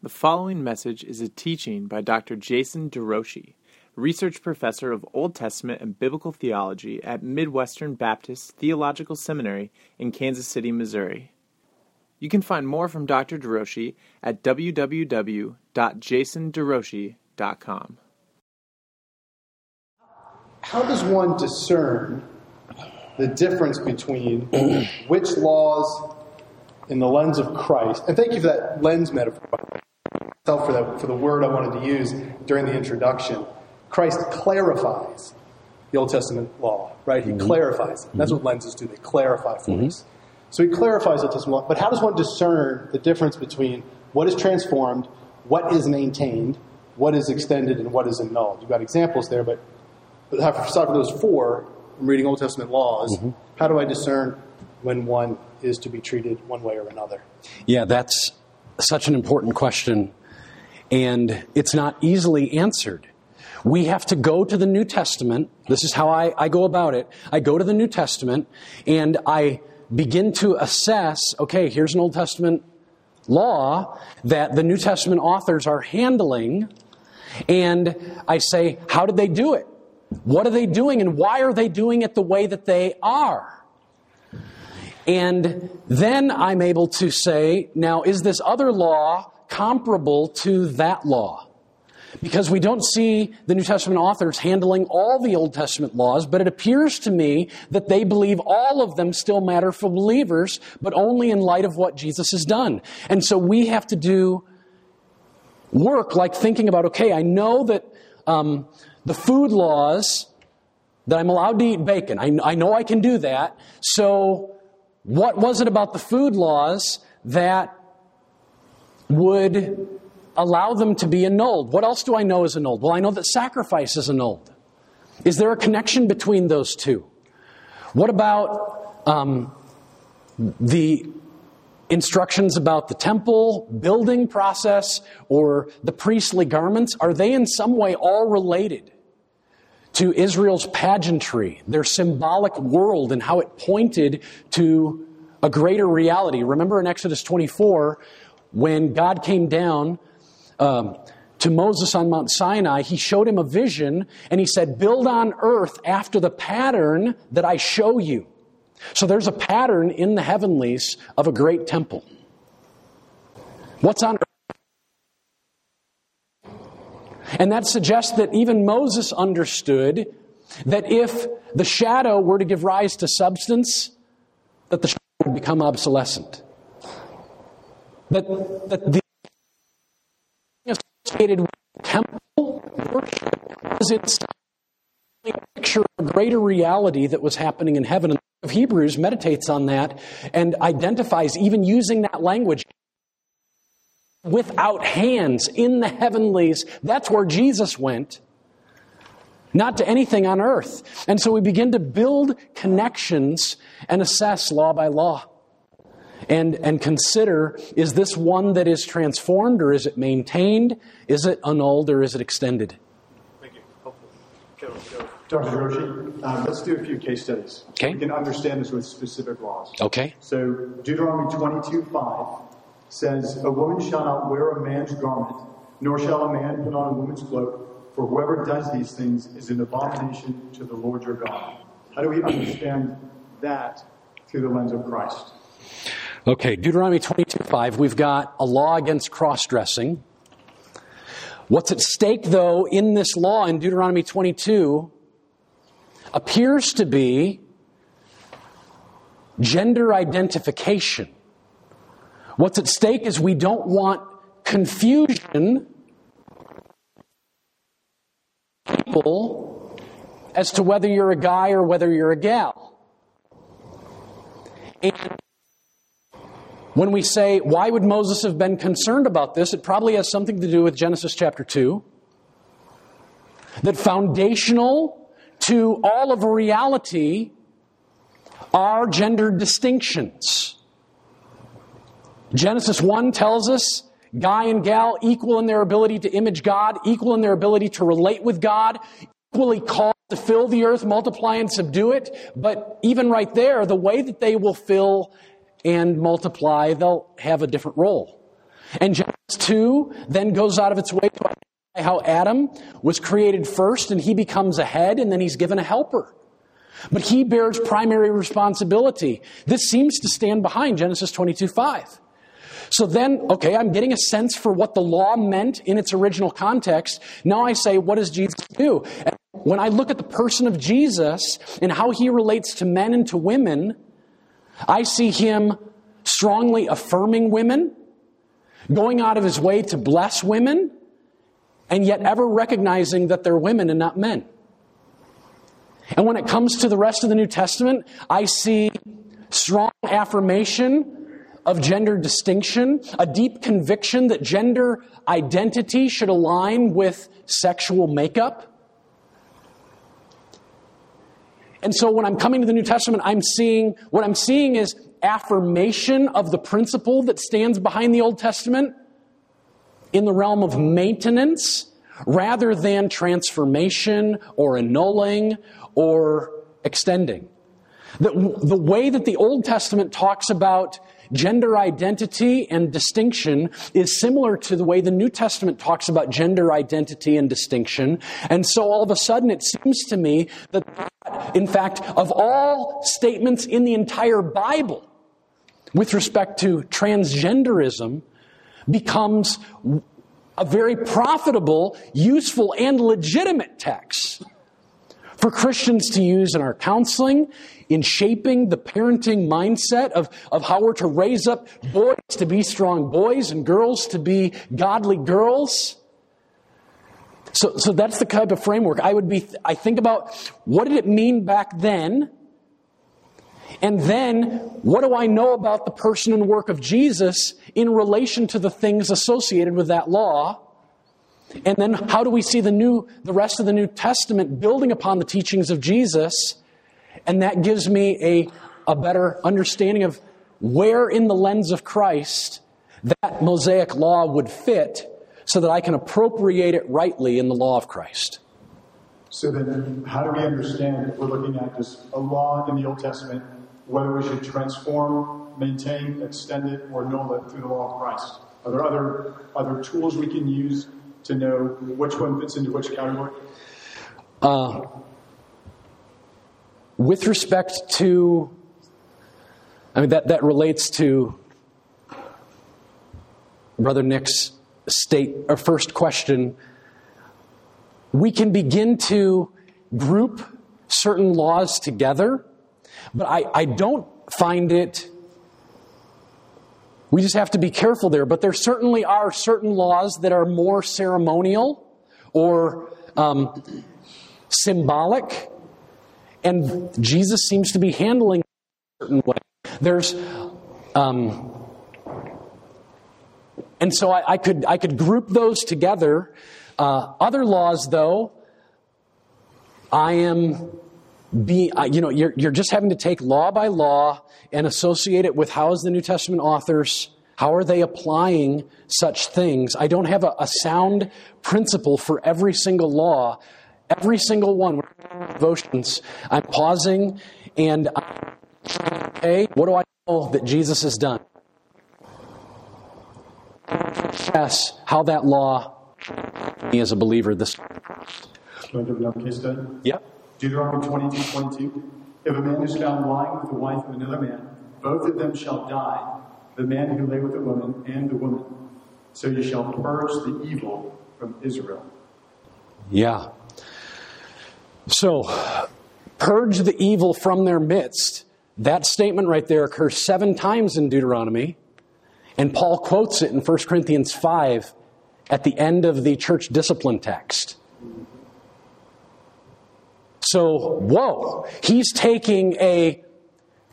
The following message is a teaching by Dr. Jason DeRouchie, research professor of Old Testament and Biblical Theology at Midwestern Baptist Theological Seminary in Kansas City, Missouri. You can find more from Dr. DeRouchie at www.jasonderouchie.com. How does one discern the difference between which laws in the lens of Christ, and thank you for that lens metaphor, for, that, for the word I wanted to use during the introduction. Christ clarifies the Old Testament law, right? He mm-hmm. clarifies it. That's what lenses do, they clarify for mm-hmm. us. So he clarifies Old Testament law. But how does one discern the difference between what is transformed, what is maintained, what is extended, and what is annulled? You've got examples there, but, but aside from those four, I'm reading Old Testament laws, mm-hmm. how do I discern when one is to be treated one way or another? Yeah, that's such an important question and it's not easily answered. We have to go to the New Testament. This is how I, I go about it. I go to the New Testament and I begin to assess okay, here's an Old Testament law that the New Testament authors are handling. And I say, how did they do it? What are they doing and why are they doing it the way that they are? And then I'm able to say, now, is this other law comparable to that law. Because we don't see the New Testament authors handling all the Old Testament laws, but it appears to me that they believe all of them still matter for believers, but only in light of what Jesus has done. And so we have to do work like thinking about okay, I know that um, the food laws, that I'm allowed to eat bacon, I, I know I can do that. So what was it about the food laws that would allow them to be annulled. What else do I know is annulled? Well, I know that sacrifice is annulled. Is there a connection between those two? What about um, the instructions about the temple building process or the priestly garments? Are they in some way all related to Israel's pageantry, their symbolic world, and how it pointed to a greater reality? Remember in Exodus 24 when God came down um, to Moses on Mount Sinai, he showed him a vision and he said, Build on earth after the pattern that I show you. So there's a pattern in the heavenlies of a great temple. What's on earth? And that suggests that even Moses understood that if the shadow were to give rise to substance, that the shadow would become obsolescent that, that the associated with temple worship was itself a picture of a greater reality that was happening in heaven. And the book of Hebrews meditates on that and identifies, even using that language, without hands in the heavenlies. That's where Jesus went, not to anything on earth. And so we begin to build connections and assess law by law and, and consider is this one that is transformed or is it maintained? Is it annulled or is it extended? Thank you. Dr. DeRouchie, um, let's do a few case studies. Okay. We can understand this with specific laws. Okay. So Deuteronomy 22.5 says, A woman shall not wear a man's garment, nor shall a man put on a woman's cloak, for whoever does these things is an abomination to the Lord your God. How do we understand that through the lens of Christ? Okay, Deuteronomy 22 5, we've got a law against cross dressing. What's at stake, though, in this law in Deuteronomy 22 appears to be gender identification. What's at stake is we don't want confusion people as to whether you're a guy or whether you're a gal. And when we say, why would Moses have been concerned about this? It probably has something to do with Genesis chapter 2. That foundational to all of reality are gender distinctions. Genesis 1 tells us guy and gal equal in their ability to image God, equal in their ability to relate with God, equally called to fill the earth, multiply and subdue it. But even right there, the way that they will fill and multiply, they'll have a different role. And Genesis 2 then goes out of its way to how Adam was created first and he becomes a head and then he's given a helper. But he bears primary responsibility. This seems to stand behind Genesis 22 5. So then, okay, I'm getting a sense for what the law meant in its original context. Now I say, what does Jesus do? And when I look at the person of Jesus and how he relates to men and to women, I see him strongly affirming women, going out of his way to bless women, and yet ever recognizing that they're women and not men. And when it comes to the rest of the New Testament, I see strong affirmation of gender distinction, a deep conviction that gender identity should align with sexual makeup. And so when I'm coming to the New Testament, I'm seeing, what I'm seeing is affirmation of the principle that stands behind the Old Testament in the realm of maintenance rather than transformation or annulling or extending. The, the way that the Old Testament talks about gender identity and distinction is similar to the way the New Testament talks about gender identity and distinction. And so all of a sudden it seems to me that, in fact, of all statements in the entire Bible with respect to transgenderism, becomes a very profitable, useful, and legitimate text for Christians to use in our counseling, in shaping the parenting mindset of, of how we're to raise up boys to be strong boys and girls to be godly girls. So, so that's the type of framework I would be, I think about what did it mean back then? And then, what do I know about the person and work of Jesus in relation to the things associated with that law? And then how do we see the new the rest of the New Testament building upon the teachings of Jesus? And that gives me a, a better understanding of where in the lens of Christ that Mosaic law would fit so that I can appropriate it rightly in the law of Christ. So then how do we understand that we're looking at just a law in the Old Testament, whether we should transform, maintain, extend it, or null it through the law of Christ? Are there other other tools we can use to know which one fits into which category? Uh, with respect to, I mean, that, that relates to Brother Nick's state or first question. We can begin to group certain laws together, but I, I don't find it we just have to be careful there. But there certainly are certain laws that are more ceremonial or um, symbolic. And Jesus seems to be handling a certain way. There's, um, and so I, I, could I could group those together. Uh, other laws, though, I am be uh, you know you're, you're just having to take law by law and associate it with how is the new testament authors how are they applying such things? I don't have a, a sound principle for every single law. Every single one devotions i'm pausing and okay what do i know that jesus has done? Yes how that law me as a believer this Yep. Deuteronomy 22, 22. If a man is found lying with the wife of another man, both of them shall die, the man who lay with the woman and the woman. So you shall purge the evil from Israel. Yeah. So, purge the evil from their midst. That statement right there occurs seven times in Deuteronomy, and Paul quotes it in 1 Corinthians 5 at the end of the church discipline text. So, whoa, he's taking a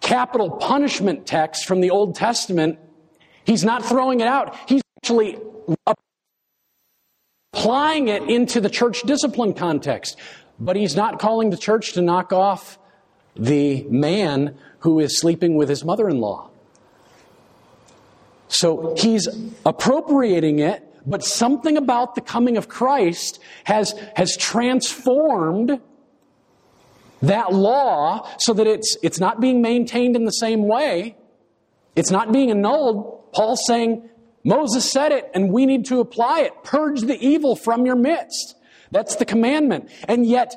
capital punishment text from the Old Testament. He's not throwing it out. He's actually applying it into the church discipline context. But he's not calling the church to knock off the man who is sleeping with his mother in law. So he's appropriating it, but something about the coming of Christ has, has transformed that law so that it's, it's not being maintained in the same way. It's not being annulled. Paul's saying Moses said it, and we need to apply it. Purge the evil from your midst. That's the commandment. And yet,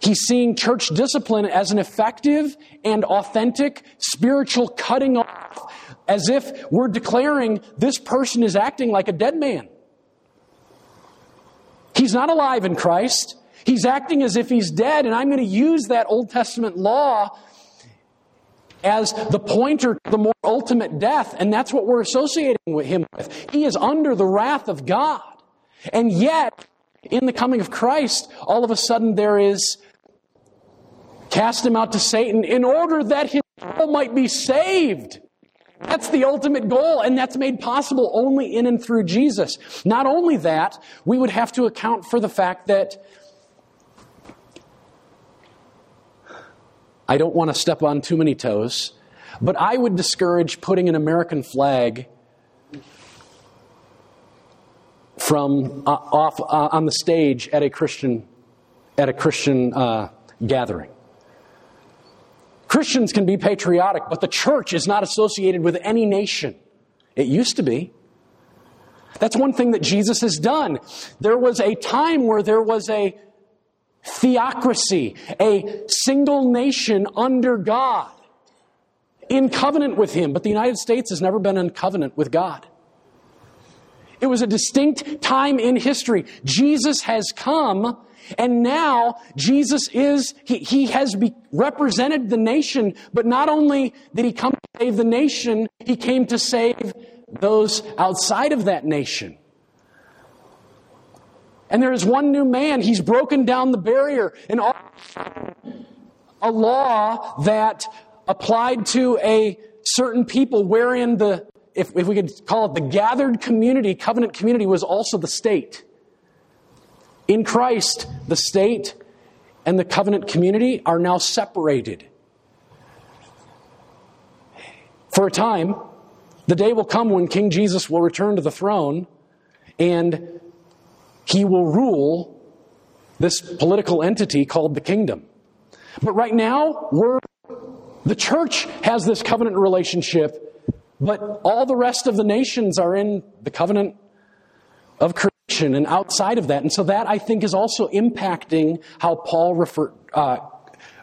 he's seeing church discipline as an effective and authentic spiritual cutting off, as if we're declaring this person is acting like a dead man. He's not alive in Christ. He's acting as if he's dead, and I'm going to use that Old Testament law as the pointer to the more ultimate death, and that's what we're associating with him with. He is under the wrath of God. And yet, in the coming of Christ, all of a sudden there is cast him out to Satan in order that his soul might be saved. That's the ultimate goal, and that's made possible only in and through Jesus. Not only that, we would have to account for the fact that I don't want to step on too many toes, but I would discourage putting an American flag from uh, off uh, on the stage at a Christian at a Christian uh, gathering. Christians can be patriotic, but the church is not associated with any nation. It used to be. That's one thing that Jesus has done. There was a time where there was a theocracy, a single nation under God, in covenant with Him. But the United States has never been in covenant with God. It was a distinct time in history. Jesus has come, and now Jesus is, he, he has be, represented the nation, but not only did he come to save the nation, he came to save those outside of that nation. And there is one new man. He's broken down the barrier. And a law that applied to a certain people wherein the, if, if we could call it the gathered community, covenant community was also the state. In Christ, the state and the covenant community are now separated. For a time, the day will come when King Jesus will return to the throne and he will rule this political entity called the kingdom. But right now, we're, the church has this covenant relationship, but all the rest of the nations are in the covenant of creation and outside of that. And so that, I think, is also impacting how Paul refer, uh,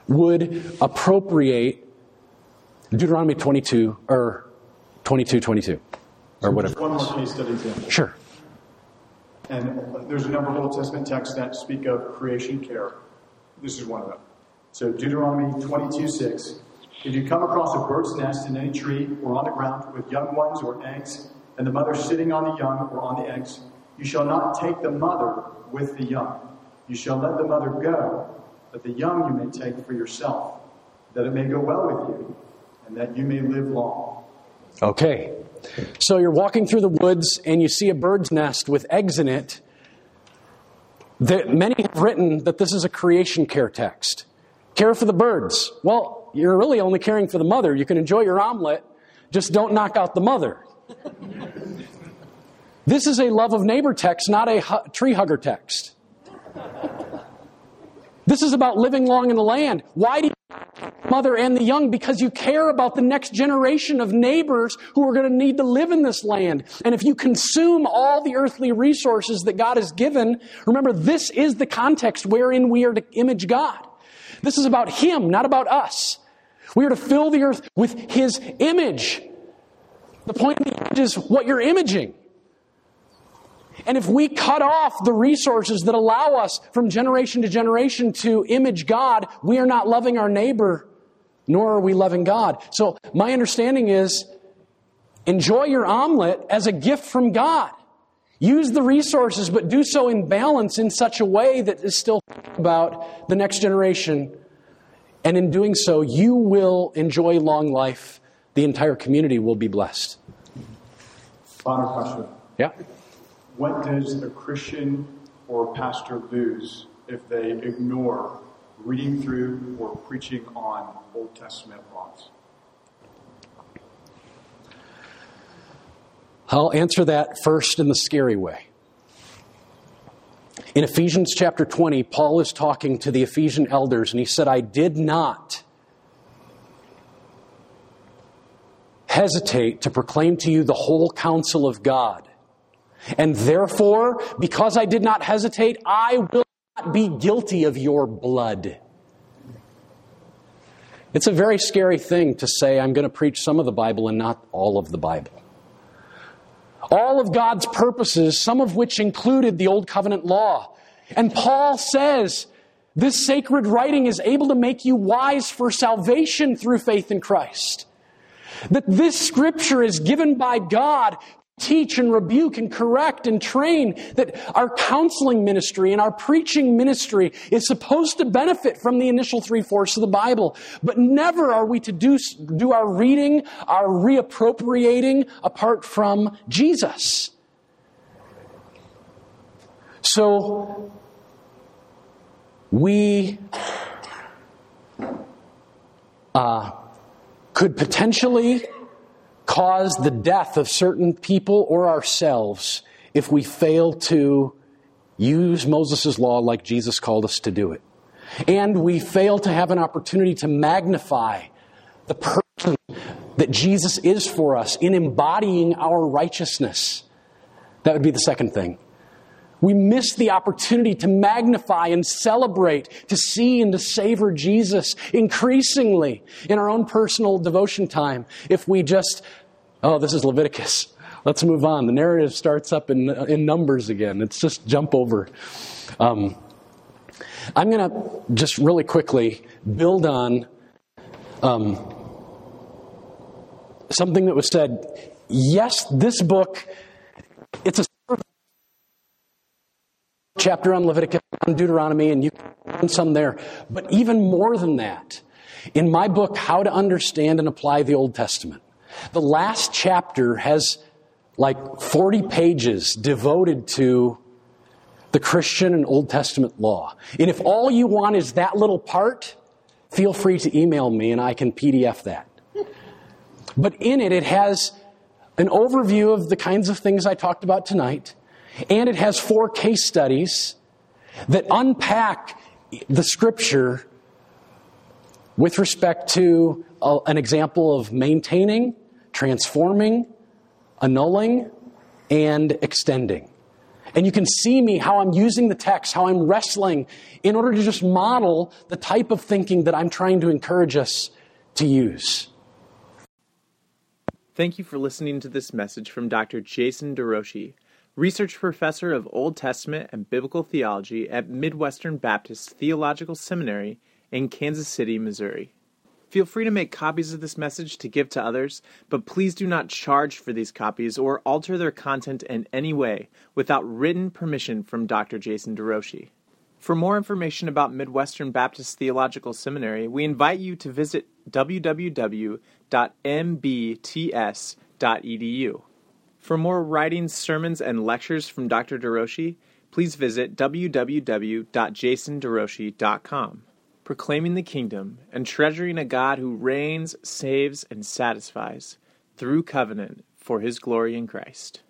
would appropriate Deuteronomy 22 or 22 22 or whatever. One more case study example. Sure. And there's a number of Old Testament texts that speak of creation care. This is one of them. So Deuteronomy 22 6. If you come across a bird's nest in any tree or on the ground with young ones or eggs, and the mother sitting on the young or on the eggs, you shall not take the mother with the young. You shall let the mother go, but the young you may take for yourself, that it may go well with you, and that you may live long. Okay. So you're walking through the woods and you see a bird's nest with eggs in it. That many have written that this is a creation care text. Care for the birds. Well, you're really only caring for the mother. You can enjoy your omelet, just don't knock out the mother. this is a love of neighbor text, not a hu- tree hugger text. This is about living long in the land. Why do you mother and the young because you care about the next generation of neighbors who are going to need to live in this land. And if you consume all the earthly resources that God has given, remember this is the context wherein we are to image God. This is about Him, not about us. We are to fill the earth with His image. The point of the image is what you're imaging. And if we cut off the resources that allow us from generation to generation to image God, we are not loving our neighbor, nor are we loving God. So my understanding is enjoy your omelet as a gift from God. Use the resources, but do so in balance in such a way that is still about the next generation. And in doing so, you will enjoy long life. The entire community will be blessed. Final question. Yeah. What does a Christian or pastor lose if they ignore reading through or preaching on Old Testament laws? I'll answer that first in the scary way. In Ephesians chapter 20, Paul is talking to the Ephesian elders, and he said, I did not hesitate to proclaim to you the whole counsel of God. And therefore, because I did not hesitate, I will not be guilty of your blood. It's a very scary thing to say, I'm going to preach some of the Bible and not all of the Bible. All of God's purposes, some of which included the Old Covenant law. And Paul says, this sacred writing is able to make you wise for salvation through faith in Christ. That this scripture is given by God teach and rebuke and correct and train, that our counseling ministry and our preaching ministry is supposed to benefit from the initial three fourths of the Bible. But never are we to do, do our reading, our reappropriating apart from Jesus. So, we uh, could potentially cause the death of certain people or ourselves if we fail to use Moses' law like Jesus called us to do it. And we fail to have an opportunity to magnify the person that Jesus is for us in embodying our righteousness. That would be the second thing. We miss the opportunity to magnify and celebrate, to see and to savor Jesus increasingly in our own personal devotion time if we just, oh, this is Leviticus. Let's move on. The narrative starts up in, in Numbers again. It's just jump over. Um, I'm going to just really quickly build on um, something that was said. Yes, this book, it's a chapter on Leviticus, on Deuteronomy, and you can find some there. But even more than that, in my book, How to Understand and Apply the Old Testament, the last chapter has like 40 pages devoted to the Christian and Old Testament law. And if all you want is that little part, feel free to email me and I can PDF that. But in it, it has an overview of the kinds of things I talked about tonight. And it has four case studies that unpack the scripture with respect to a, an example of maintaining, transforming, annulling, and extending. And you can see me how I'm using the text, how I'm wrestling in order to just model the type of thinking that I'm trying to encourage us to use. Thank you for listening to this message from Dr. Jason DeRouchie research professor of Old Testament and Biblical Theology at Midwestern Baptist Theological Seminary in Kansas City, Missouri. Feel free to make copies of this message to give to others, but please do not charge for these copies or alter their content in any way without written permission from Dr. Jason DeRouchie. For more information about Midwestern Baptist Theological Seminary, we invite you to visit www.mbts.edu. For more writings, sermons, and lectures from Dr. DeRouchie, please visit www.jasonderouchie.com. Proclaiming the kingdom and treasuring a God who reigns, saves, and satisfies through covenant for his glory in Christ.